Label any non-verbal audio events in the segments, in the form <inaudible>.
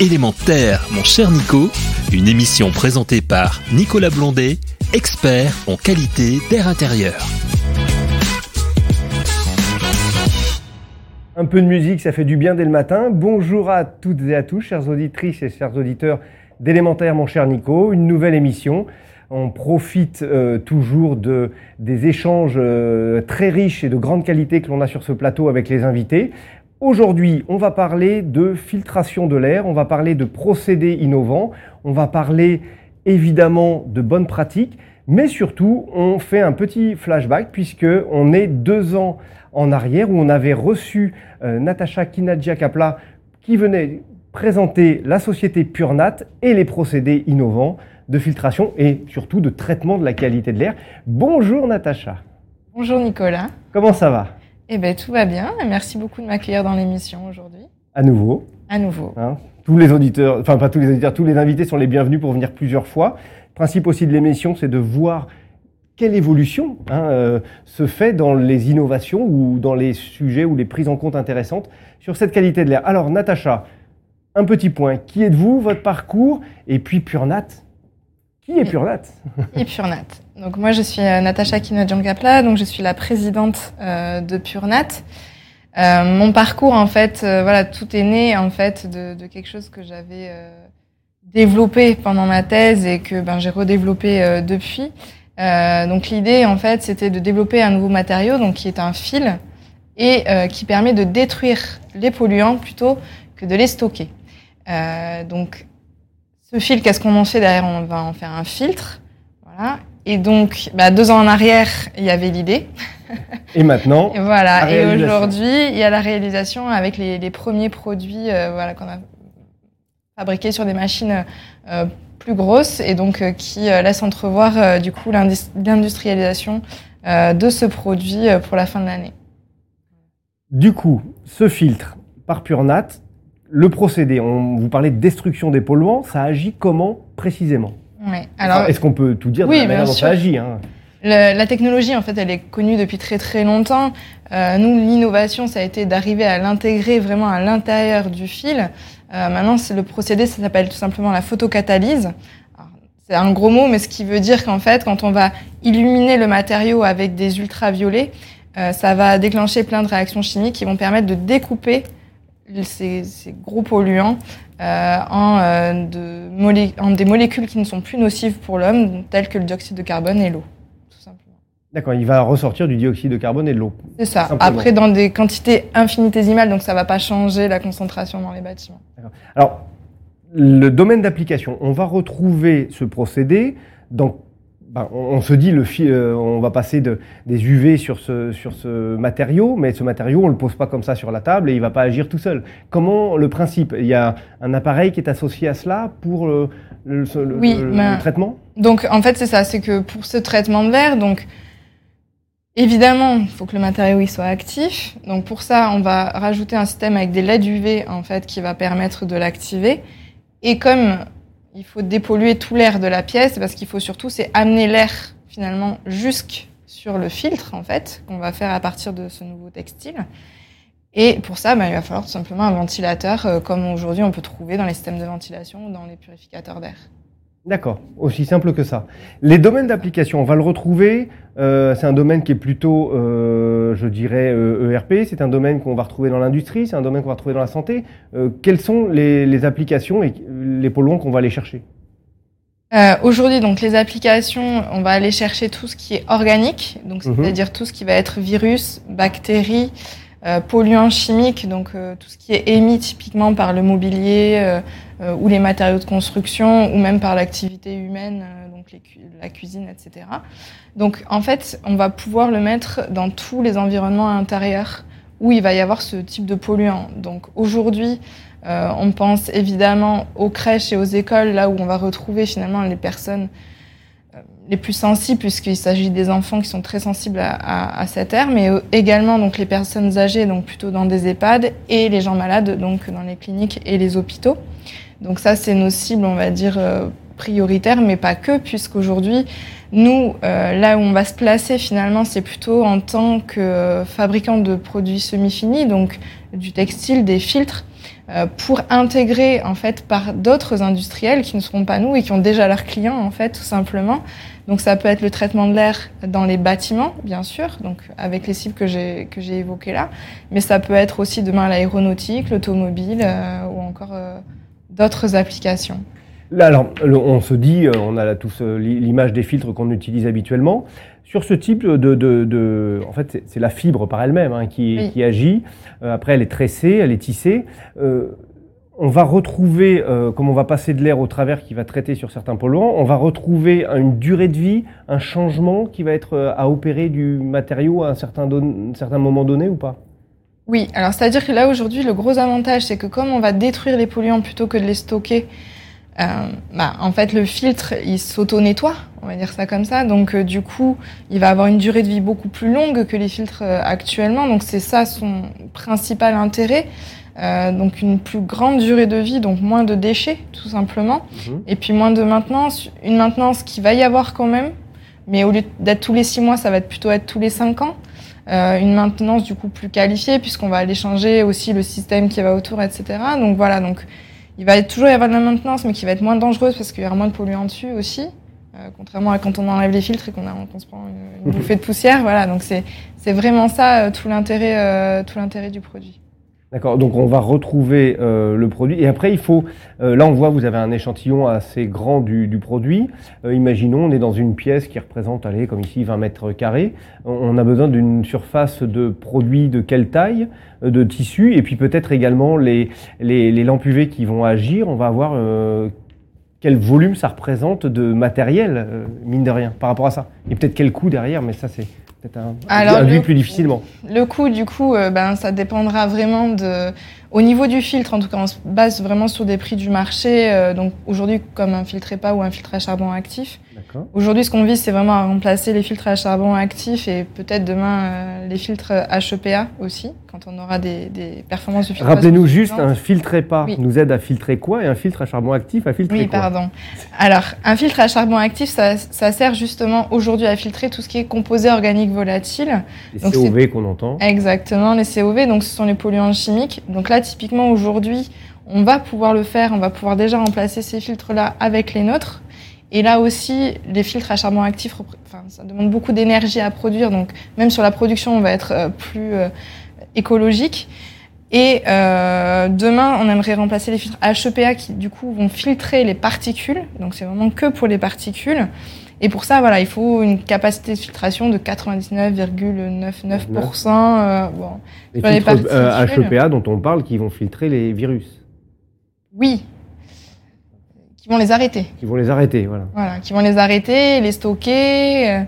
Élémentaire, mon cher Nico, une émission présentée par Nicolas Blondet, expert en qualité d'air intérieur. Un peu de musique, ça fait du bien dès le matin. Bonjour à toutes et à tous, chères auditrices et chers auditeurs d'Élémentaire, mon cher Nico. Une nouvelle émission. On profite euh, toujours de, des échanges euh, très riches et de grande qualité que l'on a sur ce plateau avec les invités. Aujourd'hui, on va parler de filtration de l'air, on va parler de procédés innovants, on va parler évidemment de bonnes pratiques, mais surtout, on fait un petit flashback puisque on est deux ans en arrière où on avait reçu euh, Natacha Kinadja-Kapla qui venait présenter la société PureNat et les procédés innovants de filtration et surtout de traitement de la qualité de l'air. Bonjour Natacha. Bonjour Nicolas. Comment ça va? Eh bien tout va bien. Merci beaucoup de m'accueillir dans l'émission aujourd'hui. À nouveau. À nouveau. Hein, tous les auditeurs, enfin pas tous les auditeurs, tous les invités sont les bienvenus pour venir plusieurs fois. Le principe aussi de l'émission, c'est de voir quelle évolution hein, euh, se fait dans les innovations ou dans les sujets ou les prises en compte intéressantes sur cette qualité de l'air. Alors Natacha, un petit point. Qui êtes-vous, votre parcours Et puis PureNat, qui est PureNat Qui est PureNat Donc moi je suis euh, Natacha Kinodjankapla, donc je suis la présidente euh, de PureNat. Euh, mon parcours en fait, voilà, tout est né en fait de, quelque chose que j'avais développé pendant ma thèse et que ben, j'ai redéveloppé depuis. donc l'idée en fait c'était de développer un nouveau matériau donc qui est un fil et qui permet de détruire les polluants plutôt que de les stocker. donc ce fil, qu'est-ce qu'on en fait derrière On va en faire un filtre. Voilà. Et donc, bah, deux ans en arrière, il y avait l'idée. Et maintenant Et voilà. Et aujourd'hui, il y a la réalisation avec les, les premiers produits euh, voilà, qu'on a fabriqués sur des machines euh, plus grosses et donc euh, qui laissent entrevoir du coup l'industrialisation de ce produit pour la fin de l'année. Du coup, ce filtre par PureNat, le procédé, on vous parlait de destruction des polluants, ça agit comment précisément Ouais. Alors, Est-ce qu'on peut tout dire de oui, la manière dont sûr. ça agit hein Le, la technologie, en fait, elle est connue depuis très très longtemps. Euh, nous, l'innovation, ça a été d'arriver à l'intégrer vraiment à l'intérieur du fil. Euh, maintenant, c'est le procédé, ça s'appelle tout simplement la photocatalyse. Alors, C'est un gros mot, mais ce qui veut dire qu'en fait, quand on va illuminer le matériau avec des ultraviolets, euh, ça va déclencher plein de réactions chimiques qui vont permettre de découper ces, ces gros polluants euh, en, euh, de en des molécules qui ne sont plus nocives pour l'homme, telles que le dioxyde de carbone et l'eau, tout simplement. D'accord, il va ressortir du dioxyde de carbone et de l'eau. C'est ça. Simplement. Après, dans des quantités infinitésimales, donc ça va pas changer la concentration dans les bâtiments. Alors, le domaine d'application, on va retrouver ce procédé dans. Ben, on, on se dit, le euh, on va passer de, des UV sur ce, sur ce matériau, mais ce matériau, on ne le pose pas comme ça sur la table et il ne va pas agir tout seul. Comment le principe? Il y a un appareil qui est associé à cela pour le, le- le- Oui, le- traitement? Donc, en fait, c'est ça. C'est que pour ce traitement de l'air, donc, évidemment, il faut que le matériau il soit actif. Donc, pour ça, on va rajouter un système avec des LED UV, en fait, qui va permettre de l'activer. Et comme il faut dépolluer tout l'air de la pièce, parce qu'il faut surtout, c'est amener l'air, finalement, jusque sur le filtre, en fait, qu'on va faire à partir de ce nouveau textile. Et pour ça, ben, il va falloir tout simplement un ventilateur, euh, comme aujourd'hui on peut trouver dans les systèmes de ventilation ou dans les purificateurs d'air. D'accord, aussi simple que ça. Les domaines d'application, on va le retrouver. euh, c'est un domaine qui est plutôt, euh, je dirais, euh, ERP. C'est un domaine qu'on va retrouver dans l'industrie. C'est un domaine qu'on va retrouver dans la santé. Euh, quelles sont les, les applications et les polluants qu'on va aller chercher? Euh, Aujourd'hui, donc les applications, on va aller chercher tout ce qui est organique, donc Mhm. c'est-à-dire tout ce qui va être virus, bactéries, polluants chimiques, donc euh, tout ce qui est émis typiquement par le mobilier euh, euh, ou les matériaux de construction ou même par l'activité humaine, euh, donc la cuisine, etc. Donc en fait, on va pouvoir le mettre dans tous les environnements intérieurs où il va y avoir ce type de polluants. Donc aujourd'hui, euh, on pense évidemment aux crèches et aux écoles, là où on va retrouver finalement les personnes euh, les plus sensibles, puisqu'il s'agit des enfants qui sont très sensibles à, à- à cet air, mais euh, également donc les personnes âgées, donc plutôt dans des EHPAD, et les gens malades, donc dans les cliniques et les hôpitaux. Donc ça, c'est nos cibles, on va dire, euh, prioritaires, mais pas que, puisqu'aujourd'hui, nous, euh, là où on va se placer finalement, c'est plutôt en tant que euh, fabricant de produits semi-finis, donc du textile, des filtres. Euh, pour intégrer en fait par d'autres industriels qui ne seront pas nous et qui ont déjà leurs clients en fait tout simplement. Donc ça peut être le traitement de l'air dans les bâtiments, bien sûr, donc avec les cibles que j'ai que j'ai évoquées là, mais ça peut être aussi demain l'aéronautique, l'automobile euh, ou encore euh, d'autres applications. Là, alors, on se dit, on a là tous l'image des filtres qu'on utilise habituellement. Sur ce type de, de, de en fait, c'est la fibre par elle-même hein, qui, qui, agit. après, elle est tressée, elle est tissée. Euh, on va retrouver, euh, comme on va passer de l'air au travers qui va traiter sur certains polluants, on va retrouver une durée de vie, un changement qui va être euh, à opérer du matériau à un certain, certain moment donné ou pas? Oui, alors c'est-à-dire que là aujourd'hui, le gros avantage, c'est que comme on va détruire les polluants plutôt que de les stocker, euh, bah, en fait, le filtre, il s'auto-nettoie, on va dire ça comme ça. Donc, du coup, il va avoir une durée de vie beaucoup plus longue que les filtres actuellement. Donc, c'est ça son principal intérêt. Euh, donc une plus grande durée de vie, donc moins de déchets tout simplement, mhm. et puis moins de maintenance, une maintenance qui va y avoir quand même, mais au lieu d'être tous les six mois, ça va plutôt être tous les cinq ans. Euh, une maintenance du coup plus qualifiée puisqu'on va aller changer aussi le système qui va autour, etc. Donc voilà, donc il va toujours y avoir de la maintenance, mais qui va être moins dangereuse parce qu'il y aura moins de polluants dessus aussi. Euh, contrairement à quand on enlève les filtres et qu'on qu se prend une, une, <laughs> bouffée de poussière, voilà. Donc c'est vraiment ça tout l'intérêt tout l'intérêt du produit. D'accord, donc on va retrouver euh, le produit. Et après, il faut, euh, là on voit, vous avez un échantillon assez grand du, du produit. Euh, imaginons, on est dans une pièce qui représente, allez, comme ici, 20 mètres carrés. On a besoin d'une surface de produit de quelle taille, de tissu, et puis peut-être également les, les, les, lampes UV qui vont agir. On va avoir quel volume ça représente de matériel, mine de rien, par rapport à ça. Et peut-être quel coût derrière, mais ça c'est peut-être un, Alors, plus difficilement. Le coût, du coup, euh, ben, ça dépendra vraiment de, au niveau du filtre, en tout cas, on se base vraiment sur des prix du marché. Euh, donc aujourd'hui, comme un filtre EPA ou un filtre à charbon actif. Aujourd'hui, ce qu'on vise, c'est vraiment à remplacer les filtres à charbon actif et peut-être demain euh, les filtres HEPA aussi, quand on aura des, des performances de filtre. Rappelez-nous juste, un filtre EPA nous aide à filtrer quoi et un filtre à charbon actif à filtrer quoi Oui, pardon. Alors, un filtre à charbon actif, ça, ça sert justement aujourd'hui à filtrer tout ce qui est composés organiques volatiles. Les COV qu'on entend. Exactement, les COV, donc ce sont les polluants chimiques. Donc là, typiquement aujourd'hui, on va pouvoir le faire, on va pouvoir déjà remplacer ces filtres-là avec les nôtres. Et là aussi, les filtres à charbon actif, ça demande beaucoup d'énergie à produire, donc même sur la production, on va être euh, plus euh, écologique. Et euh, demain, on aimerait remplacer les filtres HEPA qui, du coup, vont filtrer les particules. Donc, c'est vraiment que pour les particules. Et pour ça, voilà, il faut une capacité de filtration de 99,99%. Euh, bon, les filtres HEPA dont on parle qui vont filtrer les virus. Oui, qui vont les arrêter. Qui vont les arrêter, voilà. Voilà, qui vont les arrêter, les stocker. Euh.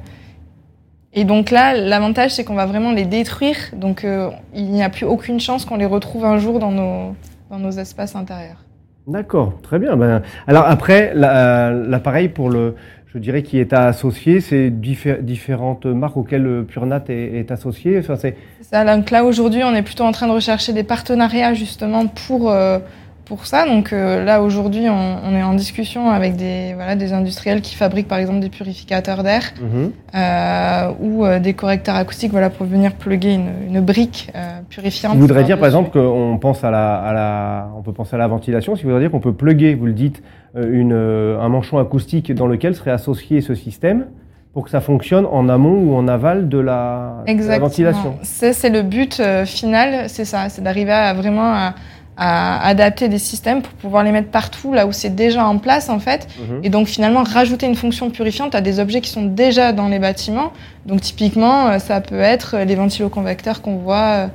Et donc là, l'avantage, c'est qu'on va vraiment les détruire. Donc euh, il n'y a plus aucune chance qu'on les retrouve un jour dans nos, dans nos espaces intérieurs. D'accord, très bien. Ben, alors après, l'appareil pour le, je dirais, qui est associé, c'est différentes marques auxquelles Purnat est, est associé. Enfin, c'est ça. Donc là, aujourd'hui, on est plutôt en train de rechercher des partenariats justement pour euh, pour ça. Donc euh, là, aujourd'hui, on, est en discussion avec des, voilà, des industriels qui fabriquent par exemple des purificateurs d'air mhm. euh, ou euh, des correcteurs acoustiques voilà, pour venir plugger une, une brique purifiante. Vous voudrait dire par exemple qu'on pense à la, à la, on peut penser à la ventilation, si vous voudrait dire qu'on peut plugger, vous le dites, une, un manchon acoustique dans lequel serait associé ce système pour que ça fonctionne en amont ou en aval de la, de la ventilation. C'est le but final, c'est ça, c'est d'arriver à vraiment à, à adapter des systèmes pour pouvoir les mettre partout là où c'est déjà en place en fait mhm. et donc finalement rajouter une fonction purifiante à des objets qui sont déjà dans les bâtiments donc typiquement euh, ça peut être les ventiloconvecteurs qu'on voit euh,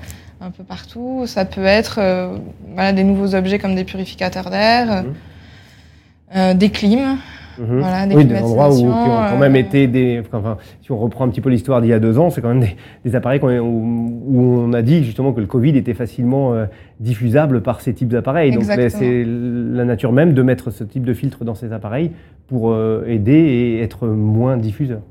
un peu partout ça peut être euh, voilà, des nouveaux objets comme des purificateurs d'air mhm. des clims Mhm. Voilà, des oui, des endroits où, qui ont quand même été des. Enfin, si on reprend un petit peu l'histoire d'il y a deux ans, c'est quand même des, des appareils où, où, on a dit justement que le Covid était facilement euh, diffusable par ces types d'appareils. Donc c'est la nature même de mettre ce type de filtre dans ces appareils pour euh, aider et être moins diffuseur.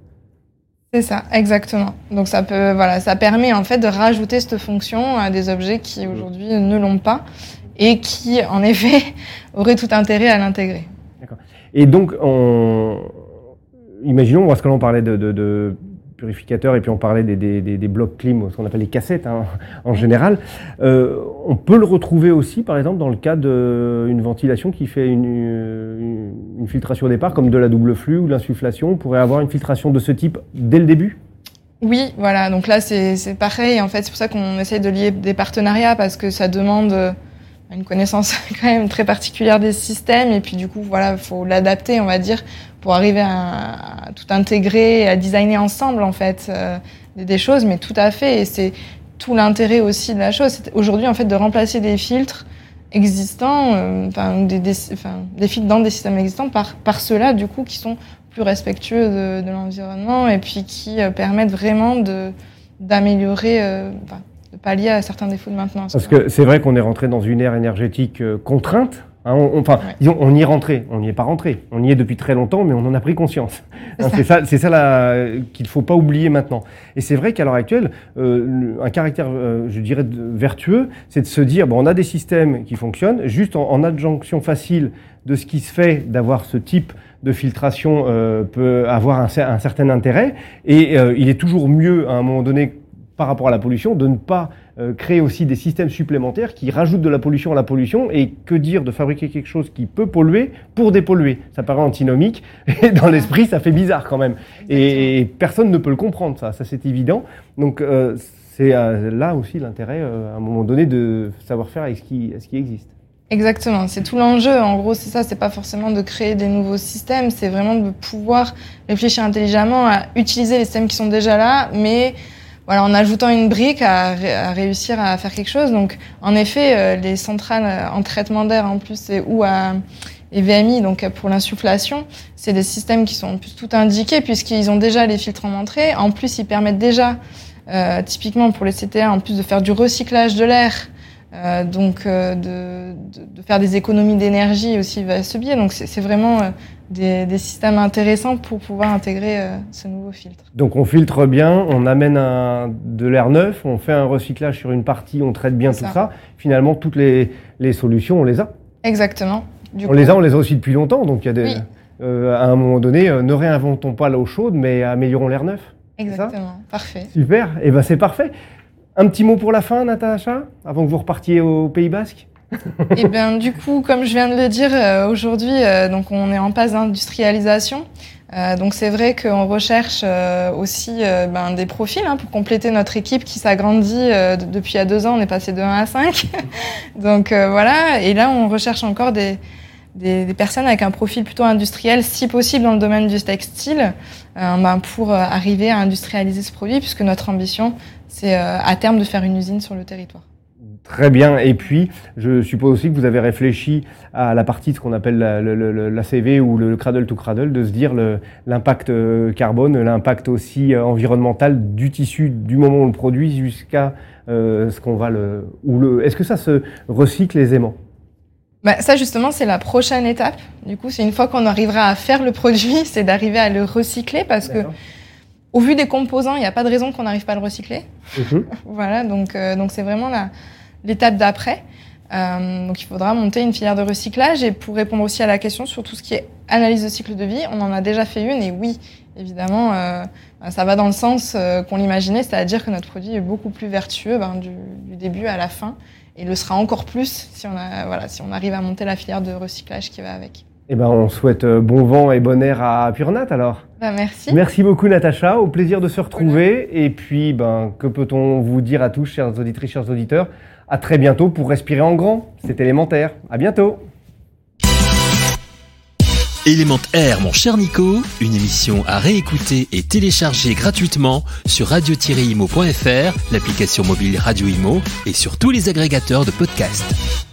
C'est ça, exactement. Donc ça peut, voilà, ça permet en fait de rajouter cette fonction à des objets qui mhm. aujourd'hui ne l'ont pas et qui, en effet, <laughs> auraient tout intérêt à l'intégrer. Et donc, on... imaginons, parce que là on parlait de, de, de purificateurs, et puis on parlait des, blocs clim, ce qu'on appelle les cassettes hein, en général. Euh, on peut le retrouver aussi, par exemple, dans le cas d'une ventilation qui fait une, une, filtration au départ, comme de la double flux ou l'insufflation. On pourrait avoir une filtration de ce type dès le début? Oui, voilà. Donc là, c'est pareil. En fait, c'est pour ça qu'on essaye de lier des partenariats parce que ça demande une connaissance <laughs> quand même très particulière des systèmes. Et puis du coup voilà faut l'adapter on va dire pour arriver à, tout intégrer à designer ensemble en fait euh, des choses. Mais tout à fait. Et c'est tout l'intérêt aussi de la chose. Aujourd'hui en fait de remplacer des filtres existants euh, enfin des, des, des, filtres dans des systèmes existants par par ceux-là du coup qui sont plus respectueux de, de l'environnement et puis qui euh, permettent vraiment de d'améliorer de pallier à certains défauts de maintenance. Parce que c'est vrai qu'on est rentré dans une ère énergétique euh, contrainte. Hein, on, enfin, disons, on y est rentré, on n'y est pas rentré. On y est depuis très longtemps, mais on en a pris conscience. C'est ça, c'est ça, qu'il ne faut pas oublier maintenant. Et c'est vrai qu'à l'heure actuelle, euh, un caractère, euh, je dirais, vertueux, c'est de se dire, bon, on a des systèmes qui fonctionnent, juste en, en adjonction facile de ce qui se fait d'avoir ce type de filtration euh, peut avoir un, un, certain intérêt. Et il est toujours mieux, à un moment donné, par rapport à la pollution, de ne pas euh, créer aussi des systèmes supplémentaires qui rajoutent de la pollution à la pollution. Et que dire de fabriquer quelque chose qui peut polluer pour dépolluer? Ça paraît antinomique, <laughs> et dans l'esprit, ça fait bizarre quand même. Et, personne ne peut le comprendre, ça, ça c'est évident. Donc euh, c'est euh, là aussi l'intérêt, à un moment donné, de savoir faire avec ce qui, ce qui existe. Exactement, c'est tout l'enjeu. En gros, c'est ça, c'est pas forcément de créer des nouveaux systèmes, c'est vraiment de pouvoir réfléchir intelligemment à utiliser les systèmes qui sont déjà là, mais voilà, en ajoutant une brique à, réussir à faire quelque chose. Donc, en effet, euh, les centrales euh, en traitement d'air en plus ou à et VMI, donc pour l'insufflation, c'est des systèmes qui sont en plus tout indiqués puisqu'ils ont déjà les filtres en entrée. En plus, ils permettent déjà, euh, typiquement pour les CTA, en plus de faire du recyclage de l'air, euh, donc euh, de, de, de, faire des économies d'énergie aussi à ce biais. Donc c'est vraiment euh, des, des, systèmes intéressants pour pouvoir intégrer ce nouveau filtre. Donc on filtre bien, on amène un, de l'air neuf, on fait un recyclage sur une partie, on traite bien tout ça. Finalement, toutes les, les, solutions, on les a. Exactement. Du on les a, on les a aussi depuis longtemps. Donc il y a des, à un moment donné, ne réinventons pas l'eau chaude, mais améliorons l'air neuf. Exactement, parfait. Super, et eh ben c'est parfait. Un petit mot pour la fin, Natacha, avant que vous repartiez au Pays Basque <laughs> Eh bien, du coup, comme je viens de le dire, euh, aujourd'hui, euh, donc on est en phase d'industrialisation. Euh, donc c'est vrai qu'on recherche aussi ben, des profils hein, pour compléter notre équipe qui s'agrandit depuis il y a deux ans. On est passé de 1 à 5. <laughs> donc voilà. Et là, on recherche encore des, personnes avec un profil plutôt industriel, si possible dans le domaine du textile, ben, pour arriver à industrialiser ce produit, puisque notre ambition, c'est euh, à terme de faire une usine sur le territoire. Très bien. Et puis, je suppose aussi que vous avez réfléchi à la partie de ce qu'on appelle l'ACV ou le cradle to cradle, de se dire l'impact euh, carbone, l'impact aussi euh, environnemental du tissu du moment où on le produit jusqu'à ce qu'on va le. Ou le Est-ce que ça se recycle aisément? Bah, ça justement c'est la prochaine étape. Du coup c'est une fois qu'on arrivera à faire le produit, <laughs> c'est d'arriver à le recycler parce que au vu des composants, il n'y a pas de raison qu'on n'arrive pas à le recycler. Mhm. <laughs> voilà, donc euh, donc c'est vraiment l'étape d'après. Euh, donc il faudra monter une filière de recyclage et pour répondre aussi à la question sur tout ce qui est analyse de cycle de vie, on en a déjà fait une et oui, évidemment, euh, bah, ça va dans le sens euh, qu'on l'imaginait, c'est-à-dire que notre produit est beaucoup plus vertueux ben, du, du, début à la fin et le sera encore plus si on, a, voilà, si on arrive à monter la filière de recyclage qui va avec. Eh ben, on souhaite euh, bon vent et bon air à Purnat alors. Ben, merci. Merci beaucoup Natacha, au plaisir de se retrouver. Et puis, ben, que peut-on vous dire à tous, chers auditrices, chers auditeurs? À très bientôt pour respirer en grand. C'est élémentaire. À bientôt. Élémentaire, mon cher Nico, une émission à réécouter et télécharger gratuitement sur radio-imo.fr, l'application mobile Radio Imo et sur tous les agrégateurs de podcasts.